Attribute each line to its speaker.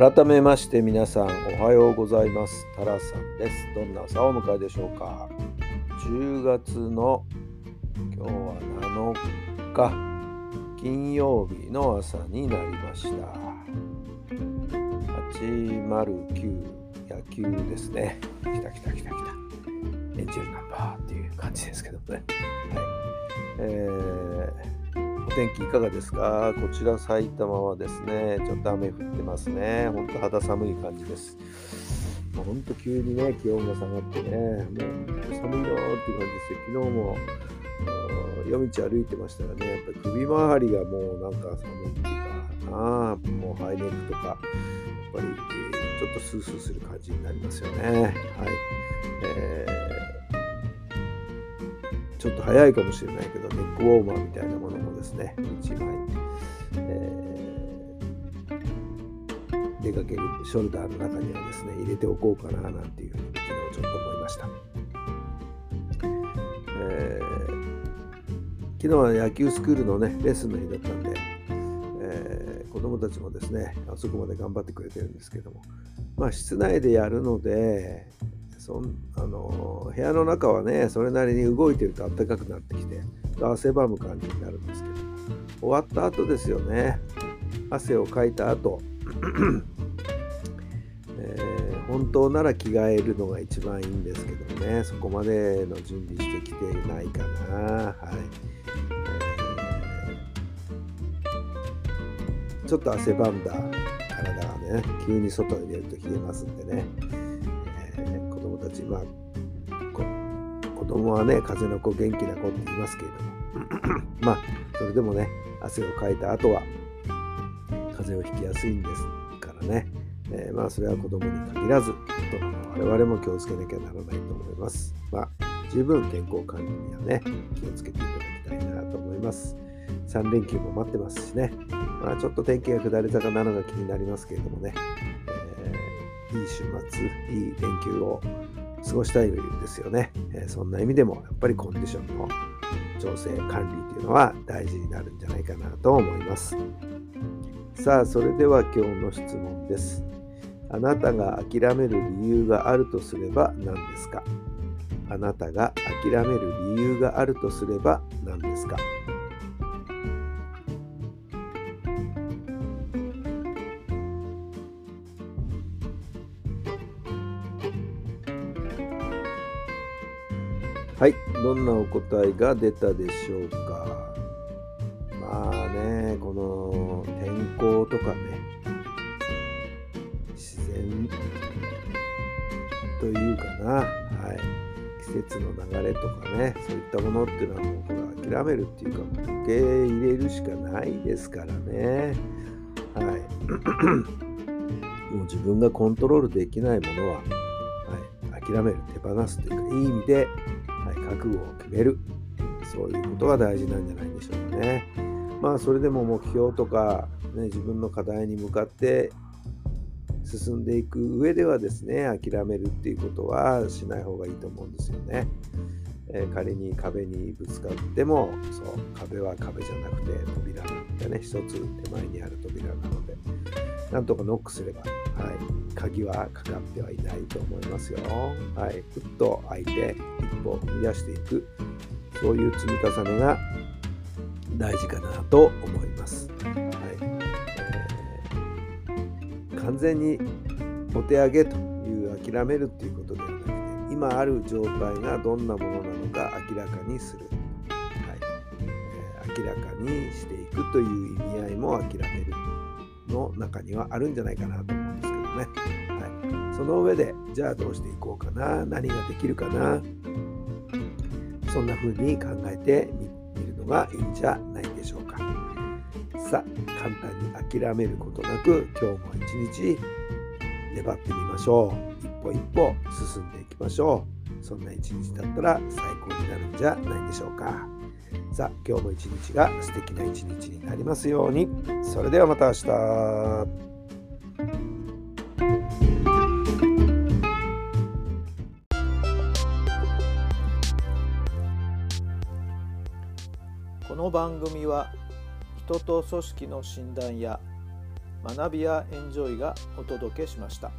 Speaker 1: 改めまして皆さんおはようございます。タラさんです。どんな朝をお迎えでしょうか。10月の今日は7日。金曜日の朝になりました。809野球ですね。来た来た来た来た。エンジェルナンバーっていう感じですけどもね。はい。えー天気いかがですか？こちら埼玉はですね、ちょっと雨降ってますね。ほんと肌寒い感じです。もうほんと急にね、気温が下がってね、もう寒いなーっていう感じですよ。昨日も夜道歩いてましたらね、やっぱり首周りがもうなんか寒いっていうかな、もうハイネックとか、やっぱりちょっとスースーする感じになりますよね。はい。えー、ちょっと早いかもしれないけど、ネックウォーマーみたいなものもですね、1枚、えー、出かけるショルダーの中にはですね、入れておこうかななんていうふうに昨日ちょっと思いました。えー、昨日は野球スクールのね、レッスンの日だったんで、えー、子供たちもですね、あそこまで頑張ってくれてるんですけども、まあ室内でやるので、そんあの部屋の中はねそれなりに動いてると暖かくなってきて汗ばむ感じになるんですけど終わった後ですよね。汗をかいた後、えー、本当なら着替えるのが一番いいんですけどね。そこまでの準備してきてないかな。はい、えー、ちょっと汗ばんだ体がね急に外に出ると冷えますんでね、たちまあ子供はね風の子元気な子って言いますけれども。まあそれでもね汗をかいた後は風邪をひきやすいんですからね、えー、まあそれは子供に限らず大人の我々も気をつけなきゃならないと思います。まあ十分健康管理にはね気をつけていただきたいなと思います。3連休も待ってますしね。まあちょっと天気が下り坂なのが気になりますけれどもね、えー、いい週末いい連休を過ごしたいですよね、え、そんな意味でもやっぱりコンディションの調整管理というのは大事になるんじゃないかなと思います。さあそれでは今日の質問です。あなたが諦める理由があるとすれば何ですか？あなたが諦める理由があるとすれば何ですか？はい、どんなお答えが出たでしょうか？まあね、この天候とかね、自然というかな、はい、季節の流れとかね、そういったものっていうのはもうほら諦めるっていうか、受け入れるしかないですからね。はい。もう自分がコントロールできないものは、はい、諦める、手放すというか、いい意味で覚悟を決めるそういうことが大事なんじゃないでしょうかね。まあそれでも目標とか、ね、自分の課題に向かって進んでいく上ではですね諦めるっていうことはしない方がいいと思うんですよね。えー、仮に壁にぶつかってもそう壁は壁じゃなくて扉なんでね一つ手前にある扉なのでなんとかノックすれば、はい、鍵はかかってはいないと思いますよ。はい、ふっと開いて一歩踏み出していく、そういう積み重ねが大事かなと思います。はいえー、完全にお手上げという諦めるっていうことではなくて、今ある状態がどんなものなのか明らかにする。はいえ、明らかにしていくという意味合いも諦める。の中にはあるんじゃないかなと思うんですけどね。はい、その上で、じゃあどうしていこうかな、何ができるかな、そんな風に考えてみるのがいいんじゃないでしょうか。さあ簡単に諦めることなく今日も一日粘ってみましょう。一歩一歩進んでいきましょう。そんな一日だったら最高になるんじゃないでしょうか。さあ今日も一日が素敵な一日になりますようにそれではまた明日
Speaker 2: この番組は人と組織の診断や学びやエンジョイがお届けしました。